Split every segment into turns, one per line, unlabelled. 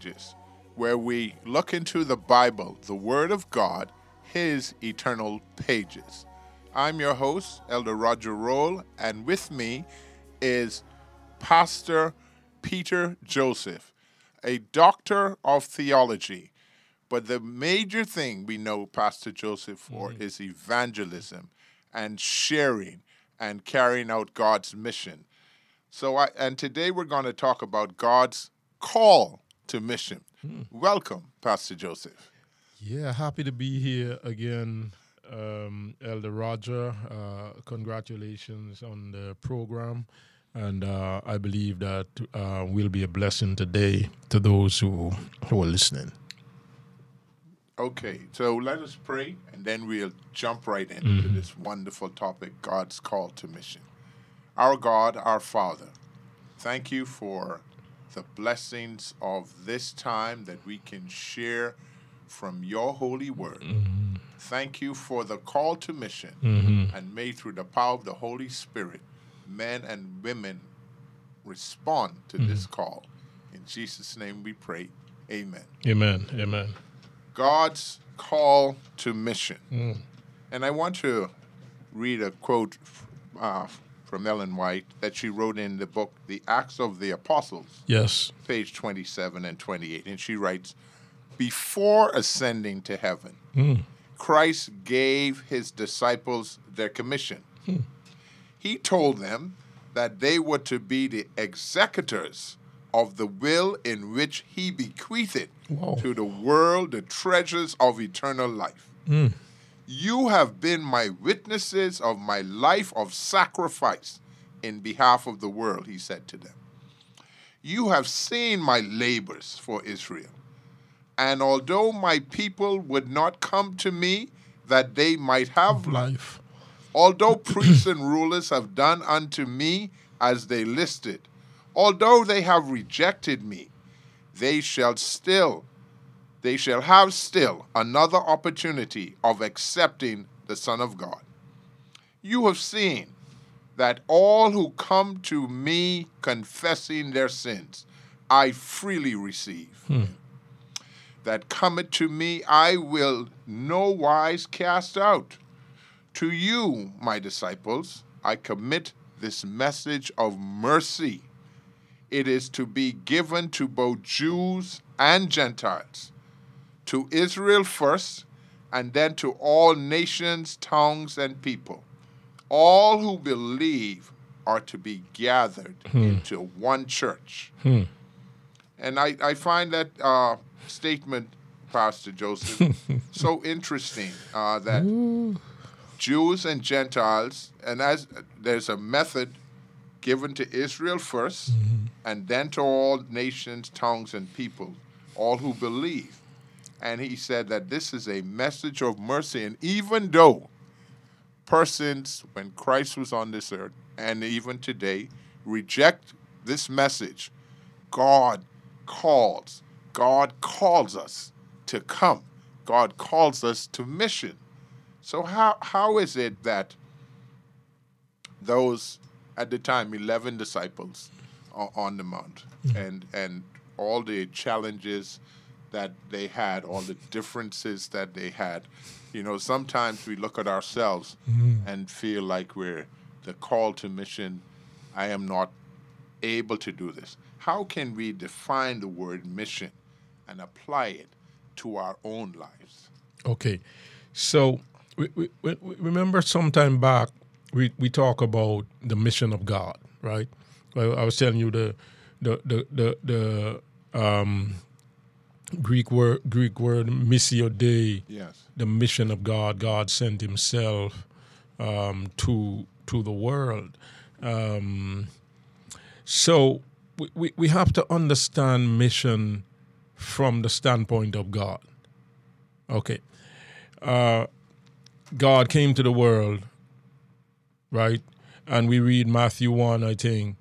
Pages,
where we look into the Bible, the Word of God, His eternal pages. I'm your host, Elder Roger Roll, and with me is Pastor Peter Joseph, a doctor of theology. But the major thing we know Pastor Joseph for mm. is evangelism and sharing and carrying out God's mission. So, I, and today we're going to talk about God's call to mission. Welcome, Pastor Joseph.
Yeah, happy to be here again, um, Elder Roger. Uh, congratulations on the program. And uh, I believe that uh, will be a blessing today to those who, who are listening.
Okay, so let us pray and then we'll jump right into this wonderful topic God's call to mission. Our God, our Father, thank you for the blessings of this time that we can share from your holy word. Mm-hmm. Thank you for the call to mission, mm-hmm. and may through the power of the Holy Spirit, men and women respond to mm-hmm. this call. In Jesus' name we pray. Amen.
Amen. Amen.
God's call to mission. Mm. And I want to read a quote uh, from Ellen White that she wrote in the book, The Acts of the Apostles,
Yes.
page 27 and 28. And she writes Before ascending to heaven, hmm. Christ gave his disciples their commission. Hmm. He told them that they were to be the executors of the will in which he bequeathed
Wow.
to the world the treasures of eternal life. Hmm. You have been my witnesses of my life of sacrifice in behalf of the world, he said to them. You have seen my labors for Israel. And although my people would not come to me that they might have life, although priests and rulers have done unto me as they listed, although they have rejected me, they shall still, they shall have still another opportunity of accepting the Son of God. You have seen that all who come to me confessing their sins, I freely receive. Hmm. That cometh to me, I will no wise cast out. To you, my disciples, I commit this message of mercy. It is to be given to both Jews and Gentiles, to Israel first, and then to all nations, tongues, and people. All who believe are to be gathered into one church. And I, I find that uh, statement, Pastor Joseph, so interesting uh, that Jews and Gentiles, and as there's a method given to Israel 1st and then to all nations, tongues, and people, all who believe. And he said that this is a message of mercy. And even though persons, when Christ was on this earth, and even today, reject this message, God calls. God calls us to come. God calls us to mission. So how how is it that those at the time 11 disciples are on the mount mm-hmm. and and all the challenges that they had all the differences that they had. You know sometimes we look at ourselves and feel like we're the call to mission. I am not able to do this. How can we define the word mission and apply it to our own lives?
Okay, so we, we, we remember some time back we, we talk about the mission of God, right? I, I was telling you the the the the, the um, Greek word Greek word missio Dei,
yes
the mission of God. God sent Himself um, to to the world. Um, so we, we, we have to understand mission from the standpoint of God. Okay. Uh, God came to the world, right? And we read Matthew 1, I think.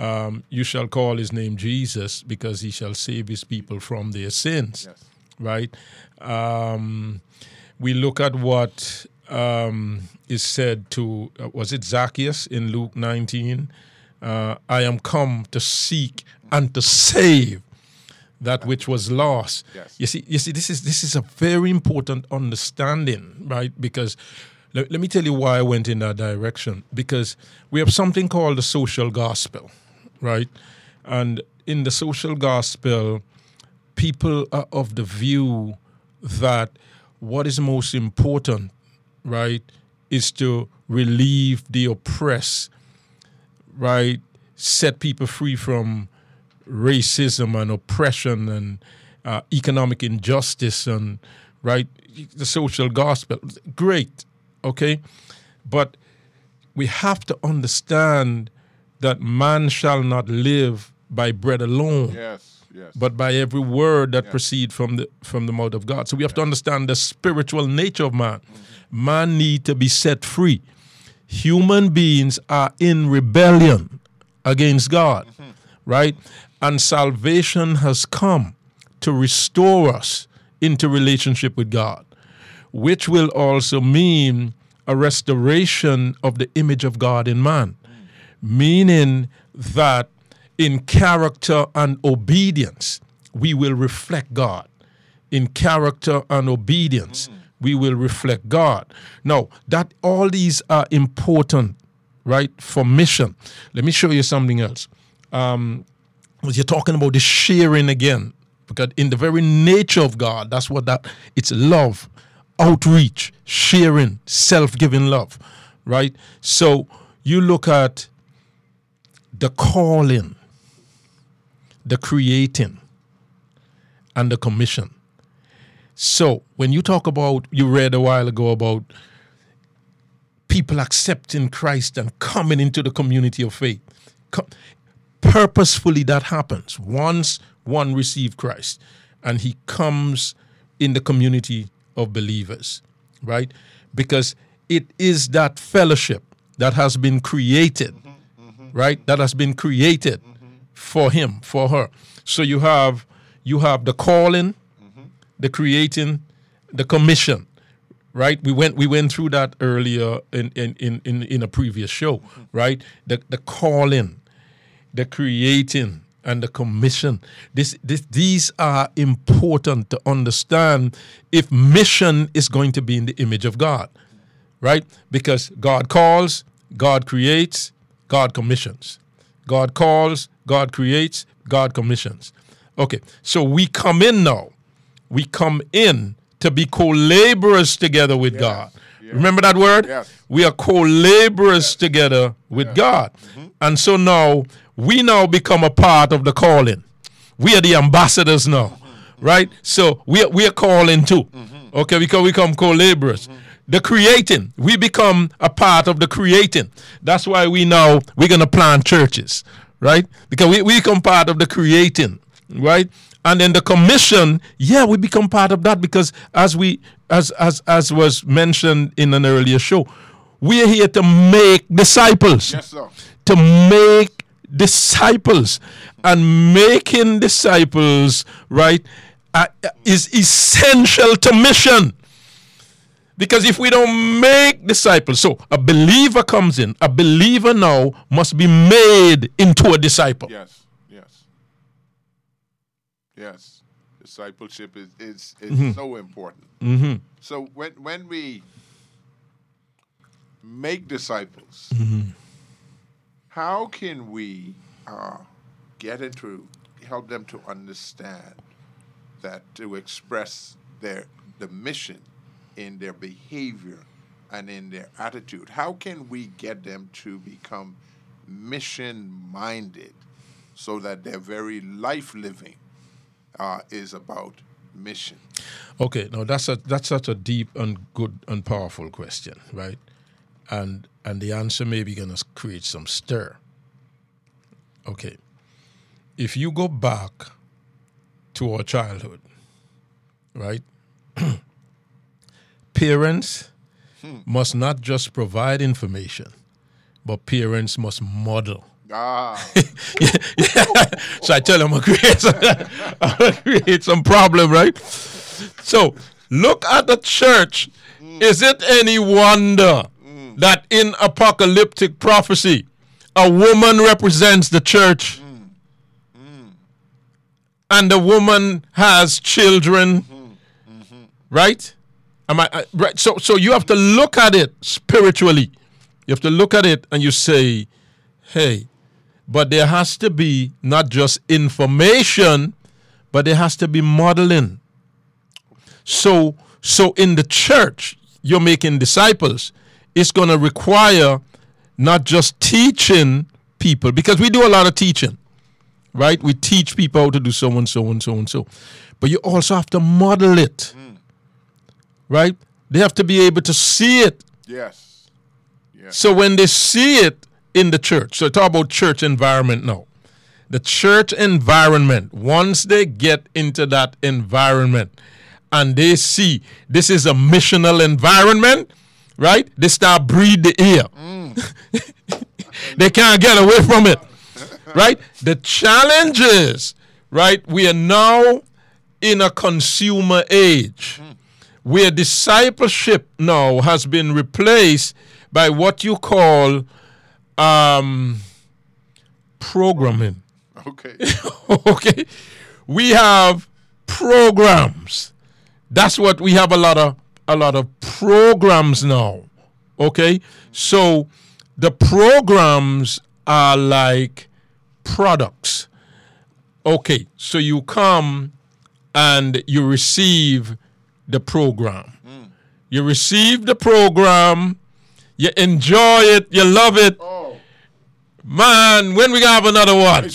Um, you shall call his name Jesus because he shall save his people from their sins,
Yes.
right? Um, we look at what um, is said to, uh, was it Zacchaeus in Luke 19? Uh, I am come to seek and to save that which was lost.
Yes.
You see, you see, this is this is a very important understanding, right? Because let, let me tell you why I went in that direction. Because we have something called the social gospel, right? And in the social gospel, people are of the view that what is most important, right, is to relieve the oppressed, right? Set people free from racism and oppression and uh, economic injustice and right the social gospel great okay but we have to understand that man shall not live by bread alone
Yes. Yes.
but by every word that
Yeah.
proceed from the from the mouth of God. So we have to understand the spiritual nature of man. Man need to be set free. Human beings are in rebellion against God, mm-hmm. right? And salvation has come to restore us into relationship with God, which will also mean a restoration of the image of God in man meaning that in character and obedience, we will reflect God. In character and obedience, we will reflect God. Now, that all these are important, right, for mission. Let me show you something else. Um, you're talking about the sharing again, because in the very nature of God, that's what that it's love, outreach, sharing, self-giving love, right? So you look at the calling, the creating, and the commission. So when you talk about, you read a while ago about people accepting Christ and coming into the community of faith. Purposefully that happens once one receives Christ and he comes in the community of believers, right? Because it is that fellowship that has been created, right? That has been created for him, for her. So you have you have the calling, the creating, the commission, right? We went we went through that earlier in in in in, in a previous show, right? The the calling, the creating, and the commission. This this these are important to understand if mission is going to be in the image of God, right? Because God calls, God creates, God commissions. God calls, God creates, God commissions. Okay, so we come in now. We come in to be co laborers together with God.
yes.
Remember that word?
Yes.
We are co laborers together with God. Mm-hmm. And so now we now become a part of the calling. We are the ambassadors now, mm-hmm. right? So we are, we are calling too. Mm-hmm. Okay, because we become co laborers. The creating, we become a part of the creating. That's why we now we're gonna plant churches, right? Because we, we become part of the creating, right? And then the commission, yeah, we become part of that because as we as as as was mentioned in an earlier show, we are here to make disciples
yes, sir.
to make disciples and making disciples right uh, is essential to mission because if we don't make disciples so a believer comes in a believer now must be made into a disciple
Yes. Yes. Yes. Discipleship is is, is so important.
Mm-hmm.
So when when we make disciples, how can we uh, get into help them to understand that to express their the mission in their behavior and in their attitude? How can we get them to become mission minded so that their very life living uh, is about mission?
Okay, now that's a that's such a deep and good and powerful question, right? And and the answer may be gonna create some stir. Okay. If you go back to our childhood, right? parents hmm. must not just provide information, but parents must model.
Ah,
So I tell them I'm gonna create some, I'm create some problem, right? So look at the church. Hmm. Is it any wonder hmm. that in apocalyptic prophecy, a woman represents the church, and the woman has children, mm-hmm. right? Am I I- right? So, so you have to look at it spiritually. You have to look at it and you say, "Hey, but there has to be not just information, but there has to be modeling. So, so in the church, you're making disciples. It's going to require not just teaching people because we do a lot of teaching, right? We teach people how to do so and so and so and so, but you also have to model it, mm. Right? They have to be able to see it
yes. Yes.
so when they see it in the church, so talk about church environment now. The church environment, once they get into that environment and they see this is a missional environment, right? They start breathe the ear. Mm. they can't get away from it. Right? The challenge is, right, we are now in a consumer age mm. Where discipleship now has been replaced by what you call um, programming.
Okay.
okay, we have programs. That's what we have a lot of a lot of programs now. Okay, so the programs are like products. Okay, so you come and you receive the program. You receive the program, you enjoy it, you love it.
Oh,
Man, when we gonna have another one?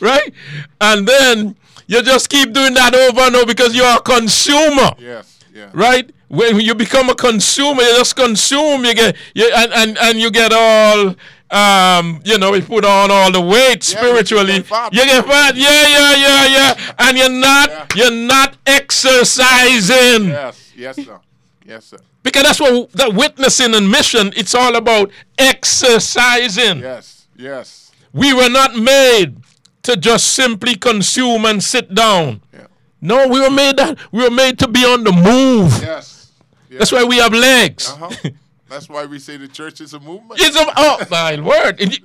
right? And then you just keep doing that over and over because you're a consumer.
yes. Yeah.
Right? When you become a consumer, you just consume, you get you and, and, and you get all um, you know, we put on all the weight
Yeah,
spiritually.
you get fat.
You get fat, yeah, yeah, yeah, yeah. And you're not
Yeah.
you're not exercising.
Yes. Yes, sir. Yes, sir.
Because that's what the witnessing and mission, it's all about exercising.
Yes. Yes.
We were not made to just simply consume and sit down.
Yeah.
No, we were made that we were made to be on the move.
Yes. yes.
That's why we have legs.
Uh-huh. That's why we say the church is a movement.
It's a oh my word. It-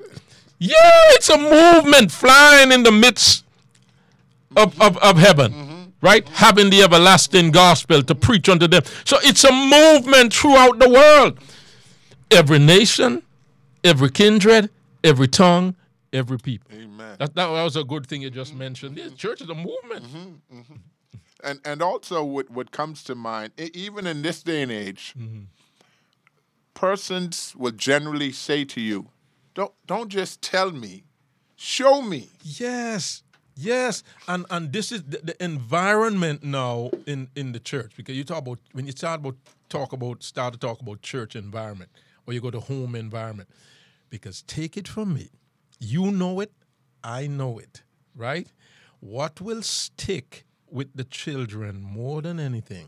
yeah, it's a movement flying in the midst of, of, of heaven. Mm-hmm. Right? Mm-hmm. Having the everlasting gospel to preach unto them. So it's a movement throughout the world. Every nation, every kindred, every tongue, every people.
Amen.
That, that was a good thing you just mm-hmm. mentioned. The church is a movement.
And and also what what comes to mind, even in this day and age, persons will generally say to you, "Don't don't just tell me, show me."
Yes, yes, and and this is the, the environment now in in the church because you talk about when you start about talk about start to talk about church environment or you go to home environment because take it from me, you know it, I know it, right? What will stick with the children more than anything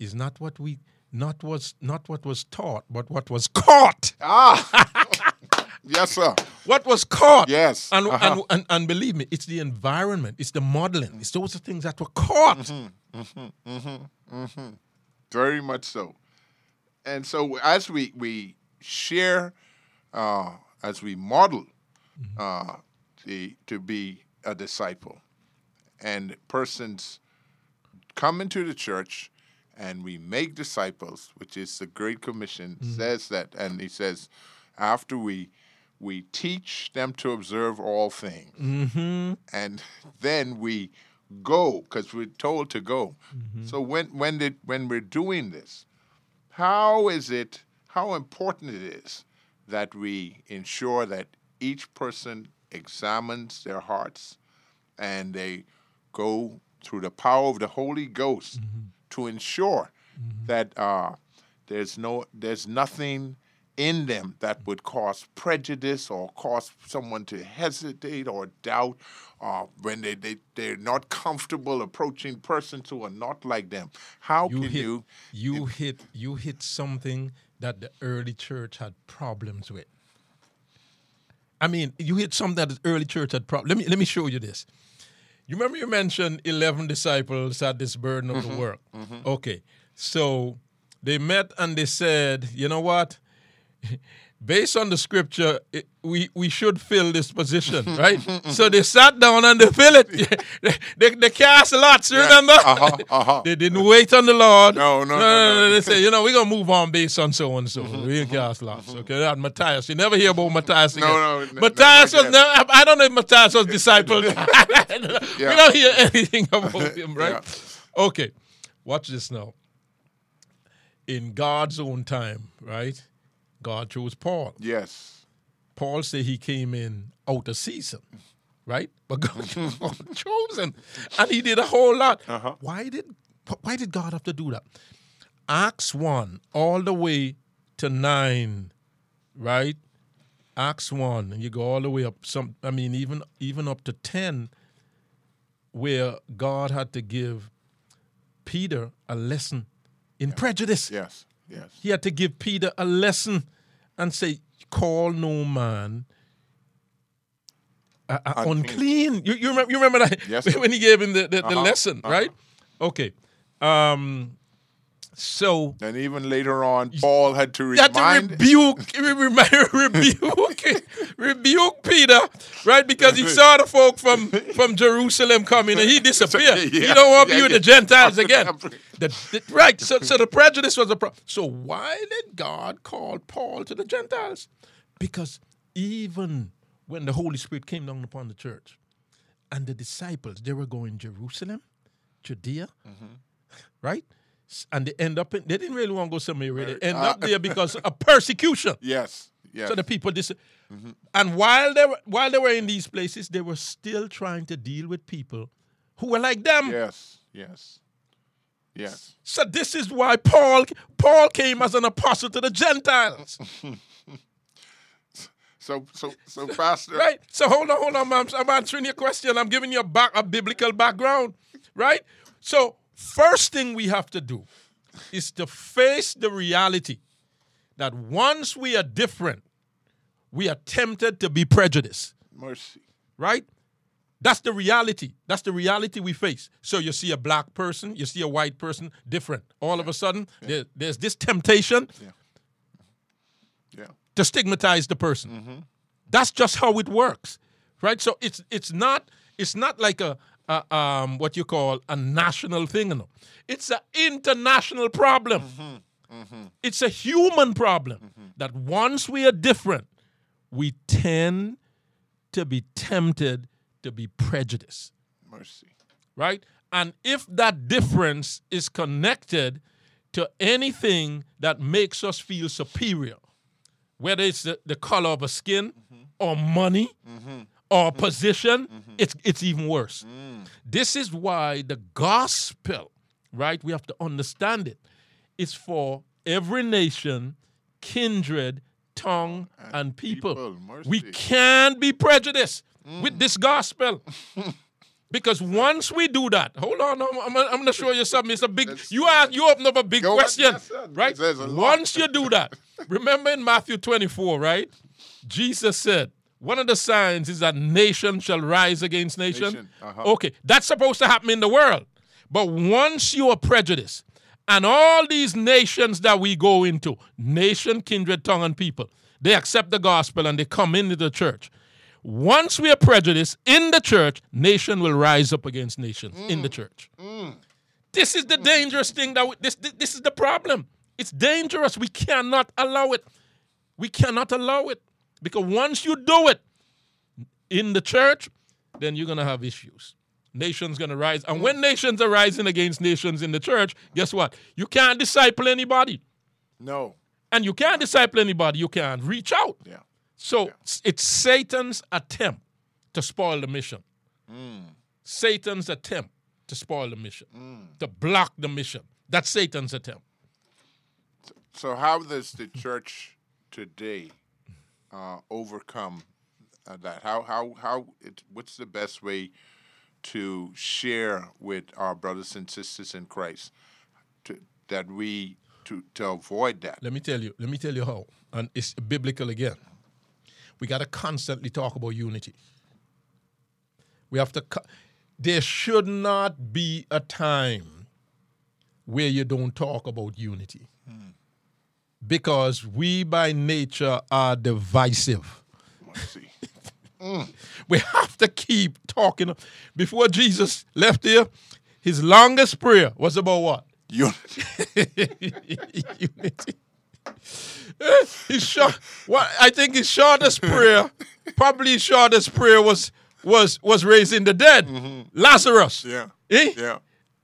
is not what we not was not what was taught, but what was caught.
Ah, yes, sir.
What was caught?
Yes,
And,
uh-huh.
and, and and believe me, it's the environment, it's the modeling, it's those are things that were caught.
Very much so. And so as we we share, uh, as we model uh, the, to be a disciple, and persons come into the church, and we make disciples, which is the Great Commission mm-hmm. says that, and he says, after we we teach them to observe all things, mm-hmm. and then we go because we're told to go. Mm-hmm. So when when did when we're doing this, how is it? How important it is that we ensure that each person examines their hearts and they go through the power of the Holy Ghost to ensure that uh, there's no there's nothing in them that would cause prejudice or cause someone to hesitate or doubt uh, when they, they, they're not comfortable approaching persons who are not like them. How
You
can
hit,
you?
you hit you hit something that the early church had problems with. I mean, you hit something that the early church had problems. Let me let me show you this. You remember you mentioned eleven disciples had this burden of the mm-hmm. work. Mm-hmm. Okay, so they met and they said, you know what? Based on the scripture, it, we we should fill this position, right? so they sat down and they fill it. they, they cast lots. Remember?
Uh-huh, uh-huh.
They didn't wait on the Lord.
No, no, no, no.
They said, you know, we're gonna move on based on so and so. We didn't cast lots. Okay, that Matthias. You never hear about Matthias again.
no, n-
Matthias was never, I don't know if Matthias was disciple. We don't hear anything about him, right?
Yeah.
Okay, watch this now. In God's own time, right? God chose Paul.
Yes.
Paul said he came in out of season, right? But God chose him, and he did a whole lot.
Uh-huh.
Why did Why did God have to do that? Acts one all the way to nine, right? Acts one, and you go all the way up. Some, I mean, even even up to ten, where God had to give Peter a lesson in prejudice.
Yes. Yes.
He had to give Peter a lesson and say, "Call no man uh, uh,
Unclean.
unclean." You, you remember? You remember that
Yes.
when he gave him the, the, the
Uh-huh,
lesson,
uh-huh.
right? Okay. Um, so
And even later on, Paul had to
he had to rebuke, re- re- rebuke, rebuke Peter, right? Because he saw the folk from, from Jerusalem coming and he disappeared. he
Yeah,
don't want to be with the Gentiles again. The, the- right. So, so the prejudice was a problem. So why did God call Paul to the Gentiles? Because even when the Holy Spirit came down upon the church and the disciples, they were going Jerusalem, Judea, mm-hmm. right? And they end up in, they didn't really want to go somewhere. They end up uh, there because of persecution.
Yes. Yes.
So the people dis- mm-hmm. and while they were while they were in these places, they were still trying to deal with people who were like them.
yes. Yes. Yes.
So this is why Paul Paul came as an apostle to the Gentiles.
So so so Pastor.
Right? So hold on, hold on, ma'am. I'm answering your question. I'm giving you a back a biblical background. Right? So first thing we have to do is to face the reality that once we are different, we are tempted to be prejudiced.
Mercy.
right? That's the reality. That's the reality we face. So you see a black person, you see a white person, different. All of a sudden, there- there's this temptation
Yeah.
to stigmatize the person. Mm-hmm. That's just how it works, right? So it's it's not it's not like a, a um what you call a national thing. No, it's an international problem. Mm-hmm. Mm-hmm. It's a human problem mm-hmm. that once we are different, we tend to be tempted to be prejudiced
Mercy.
right? And if that difference is connected to anything that makes us feel superior, whether it's the, the color of a skin or money or position, mm-hmm. it's, it's even worse. Mm. This is why the gospel, right? We have to understand it. It's for every nation, kindred, tongue, oh, and, people.
people,
We can't be prejudiced mm. with this gospel. Because once we do that, hold on, I'm, I'm, I'm going to show you something. It's a big. You ask, you open up a big
on,
question, right?
There's a lot.
Once you do that, remember in Matthew 24, right? Jesus said, one of the signs is that nation shall rise against nation.
Nation, uh-huh.
Okay, that's supposed to happen in the world. But once you are prejudiced, and all these nations that we go into, nation, kindred, tongue, and people, they accept the gospel and they come into the church. Once we are prejudiced in the church, nation will rise up against nations in the church. This is the dangerous thing that we, this, this this is the problem. It's dangerous. We cannot allow it. We cannot allow it because once you do it in the church, then you're gonna have issues. Nations gonna rise, and when nations are rising against nations in the church, guess what? You can't disciple anybody,
No.
and you can't disciple anybody. You can't reach out.
Yeah.
So s- it's Satan's attempt to spoil the mission. Mm. Satan's attempt to spoil the mission, mm. to block the mission. That's Satan's attempt.
So how does the church today uh, overcome uh, that? How how how? It, what's the best way to share with our brothers and sisters in Christ to, that we to to avoid that?
Let me tell you. Let me tell you how. And it's biblical again. We got to constantly talk about unity. We have to. Co- there should not be a time where you don't talk about unity. Because we by nature are divisive. We have to keep talking. Before Jesus left here, his longest prayer was about what?
Unity.
Unity. His short, what I think his shortest prayer, probably his shortest prayer was was was raising the dead, Lazarus.
Yeah.
Eh?
Yeah.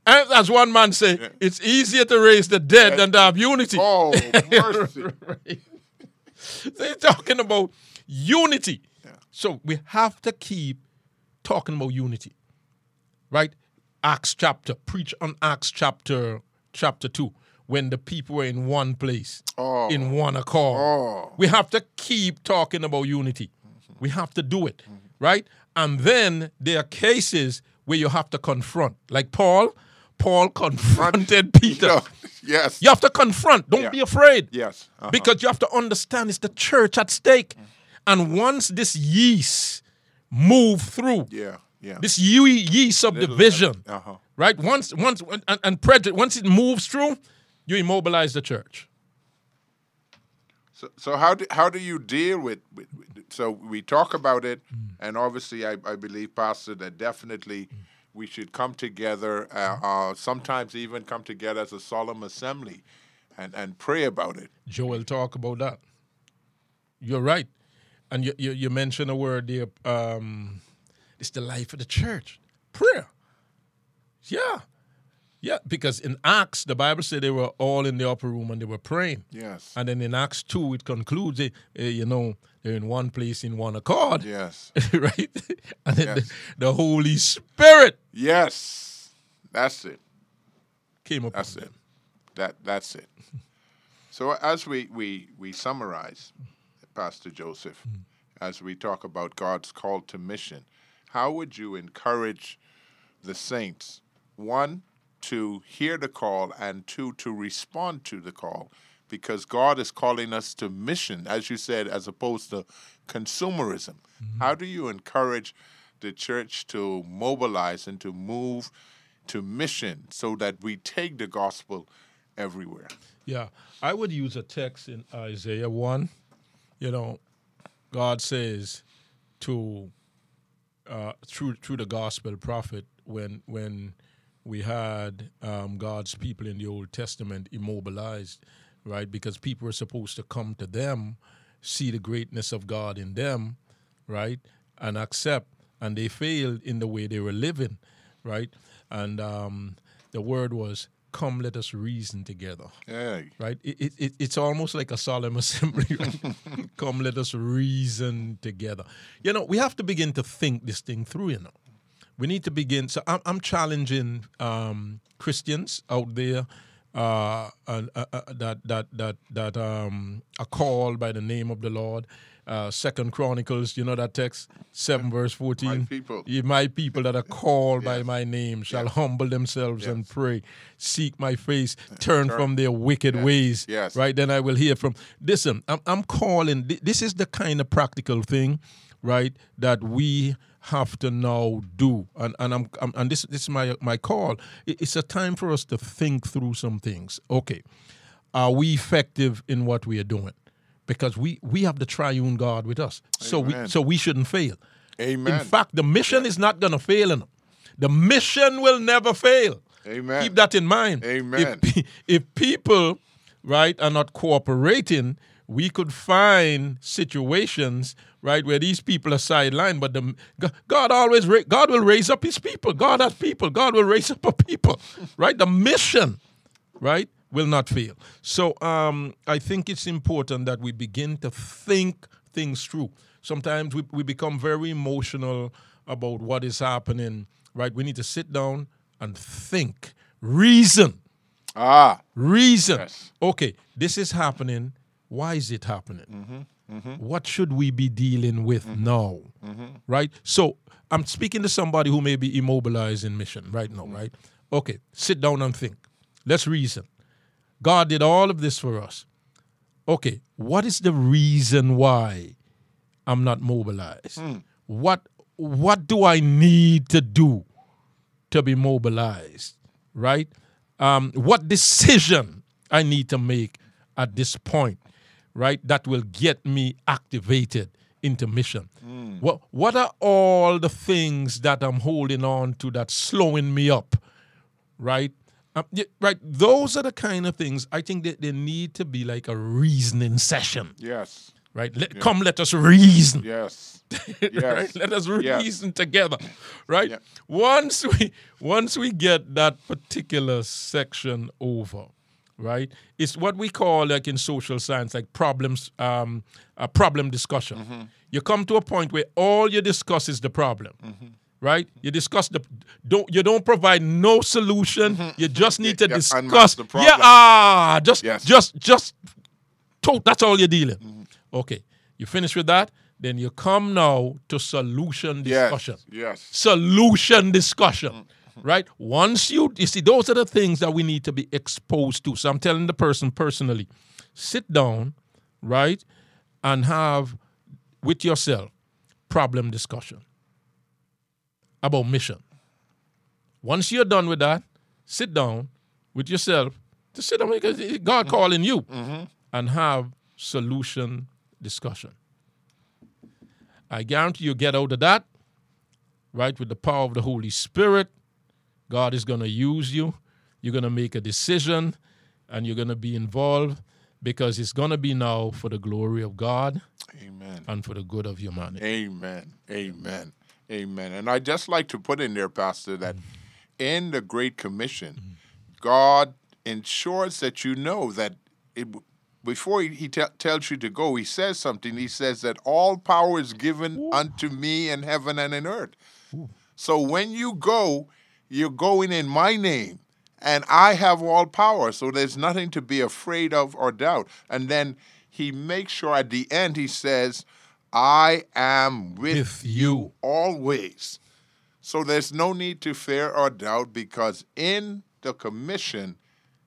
And as one man say,
Yeah.
it's easier to raise the dead than to have unity.
Oh mercy.
Right. They're talking about unity. So we have to keep talking about unity. Right? Acts chapter, preach on Acts chapter chapter 2 when the people were in one place,
Oh.
in one accord.
Oh.
We have to keep talking about unity. Mm-hmm. We have to do it, mm-hmm. right? And then there are cases where you have to confront. Like Paul, Paul confronted Peter.
Yes.
You have to confront. Don't
Yeah.
be afraid.
Yes. Uh-huh.
Because you have to understand it's the church at stake. And once this yeast move through,
Yeah. Yeah.
this ye- yeast of division,
Uh-huh.
right? Once, once, and, and prejudice, once it moves through, you immobilize the church.
So, so how do how do you deal with, with, with so we talk about it, and obviously I, I believe Pastor that definitely we should come together. Uh, uh, sometimes even come together as a solemn assembly, and and pray about it.
Joel talk about that. You're right, and you you, you mentioned a word there. Um, it's the life of the church, prayer. Yeah, yeah. Because in Acts, the Bible said they were all in the upper room and they were praying.
Yes.
And then in Acts two, it concludes, eh, you know, they're in one place in one accord,
Yes.
right? And then
Yes.
the, the Holy Spirit
Yes. That's it.
came up.
That's
them.
it. That that's it. So as we we we summarize, Pastor Joseph, as we talk about God's call to mission, how would you encourage the saints one to hear the call and two to respond to the call? Because God is calling us to mission, as you said, as opposed to consumerism. How do you encourage the church to mobilize and to move to mission so that we take the gospel everywhere?
Yeah, I would use a text in Isaiah 1. You know, God says to uh, through through the gospel prophet when when we had um, God's people in the Old Testament immobilized, right? Because people were supposed to come to them, see the greatness of God in them, right, and accept, and they failed in the way they were living, right? And um, the word was, "Come, let us reason together."
Yeah.
right? It, it, it, it's almost like a solemn assembly. Right? Come, let us reason together. You know, we have to begin to think this thing through. You know, we need to begin. So I'm, I'm challenging um, Christians out there. Uh, uh, uh, that that that that um, are called by the name of the Lord. Uh, Second Chronicles, you know that text, seven verse fourteen.
My people.
My people that are called by my name shall
Yes.
humble themselves and pray, seek my face, turn
Turn.
from their wicked
Yes.
ways.
Yes.
Right, then I will hear from. Listen, I'm, I'm calling. This is the kind of practical thing, right, that we have to now do. And and I'm, I'm and this this is my my call. It's a time for us to think through some things. Okay, are we effective in what we are doing? Because we we have the triune God with us, so we so we shouldn't fail.
Amen.
In fact, the mission is not going to fail. In them. The mission will never fail.
Amen.
Keep that in mind.
Amen.
If, if people, right, are not cooperating, we could find situations, right, where these people are sidelined. But the, God always, God will raise up His people. God has people. God will raise up a people, right? The mission, right, will not fail. So um, I think it's important that we begin to think things through. Sometimes we, we become very emotional about what is happening, right? We need to sit down and think, reason,
ah,
reason.
Yes.
Okay, this is happening. Why is it happening? Mm-hmm, mm-hmm. What should we be dealing with mm-hmm. now? Right? So I'm speaking to somebody who may be immobilized in mission right now, mm. right? Okay, sit down and think. Let's reason. God did all of this for us. Okay, what is the reason why I'm not mobilized? Mm. What what do I need to do to be mobilized? Right? Um, what decision I need to make at this point, right? That will get me activated into mission. What what are all the things that I'm holding on to that's slowing me up? right? Um, yeah, right. Those are the kind of things I think that they need to be like a reasoning session,
Yes.
right? Let, Come, let us reason.
Yes.
right?
Yes.
Let us
Yes.
reason together, right?
Yeah.
Once we once we get that particular section over, right? It's what we call like in social science, like problems, um, a problem discussion.
Mm-hmm.
You come to a point where all you discuss is the problem.
Mm-hmm.
Right, you discuss the don't you don't provide no solution. You just need to
Mm-hmm. Yeah,
discuss.
the
yeah,
problem.
ah, just
Yes.
just just to- that's all you're dealing.
Mm-hmm.
Okay, you finish with that, then you come now to solution discussion.
Yes.
Solution discussion. Right? Once you you see those are the things that we need to be exposed to. So I'm telling the person personally, sit down, right, and have with yourself problem discussion about mission. Once you're done with that, sit down with yourself to sit down because God mm-hmm. calling you mm-hmm. and have solution discussion. I guarantee you get out of that, right, with the power of the Holy Spirit. God is going to use you. You're going to make a decision and you're going to be involved because it's going to be now for the glory of God
Amen.
and for the good of humanity.
Amen. Amen. Amen. And I just like to put in there, Pastor, that in the Great Commission, God ensures that you know that it, before he, he te- tells you to go, he says something. He says that all power is given unto me in heaven and in earth. So when you go, you're going in my name, and I have all power. So there's nothing to be afraid of or doubt. And then he makes sure at the end he says, I am with,
With
you
you.
always. So there's no need to fear or doubt because in the commission,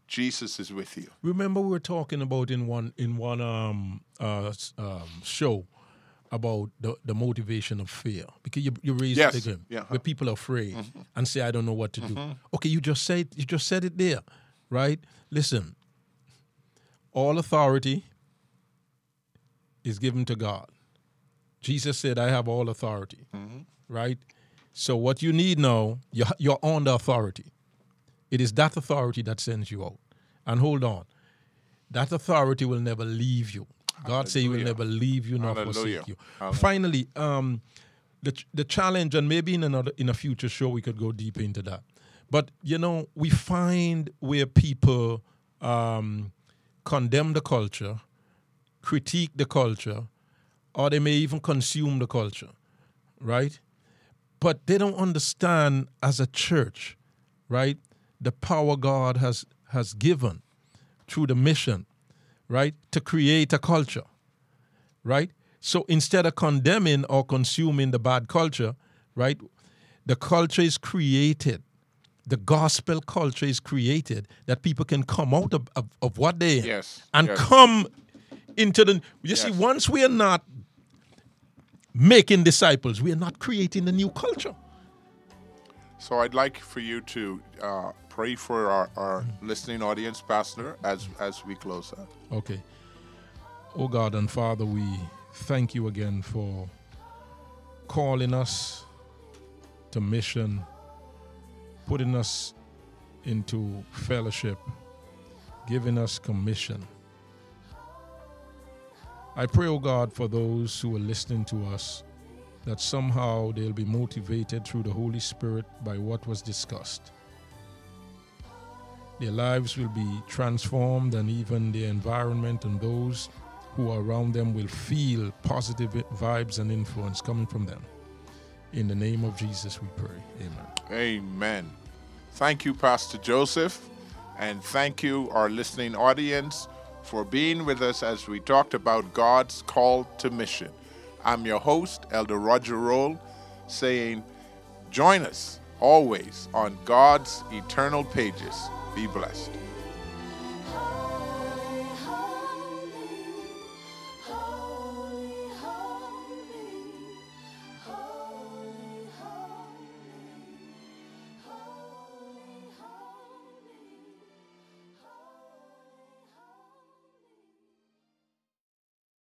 Jesus is with you.
Remember, we were talking about in one in one um, uh, um, show about the, the motivation of fear because you you raised
Yes,
it again
yeah. Mm-hmm.
where people are afraid and say I don't know what to do. Okay, you just said you just said it there, right? Listen, all authority is given to God. Jesus said, "I have all authority."
Mm-hmm.
Right. So what you need now, you're, you're on the authority. It is that authority that sends you out. And hold on, that authority will never leave you. God say He will never leave you nor forsake you.
Hallelujah.
Finally, um, the the challenge, and maybe in another in a future show we could go deeper into that. But you know, we find where people um, condemn the culture, critique the culture, or they may even consume the culture, right? But they don't understand as a church, right? The power God has has given through the mission, right? To create a culture, right? So instead of condemning or consuming the bad culture, right? The culture is created. The gospel culture is created that people can come out of, of, of what they
Yes,
and
yes.
come into the you see once we are not making disciples we are not creating a new culture
So I'd like for you to uh, pray for our, our listening audience, Pastor, as as we close out.
Okay. Oh God and Father, we thank you again for calling us to mission, putting us into fellowship, giving us commission. I pray, oh God, for those who are listening to us that somehow they'll be motivated through the Holy Spirit by what was discussed. Their lives will be transformed, and even their environment and those who are around them will feel positive vibes and influence coming from them. In the name of Jesus, we pray. Amen.
Amen. Thank you, Pastor Joseph, and thank you, our listening audience, for being with us as we talked about God's call to mission. I'm your host, Elder Roger Roll, saying, join us always on God's eternal pages. Be blessed.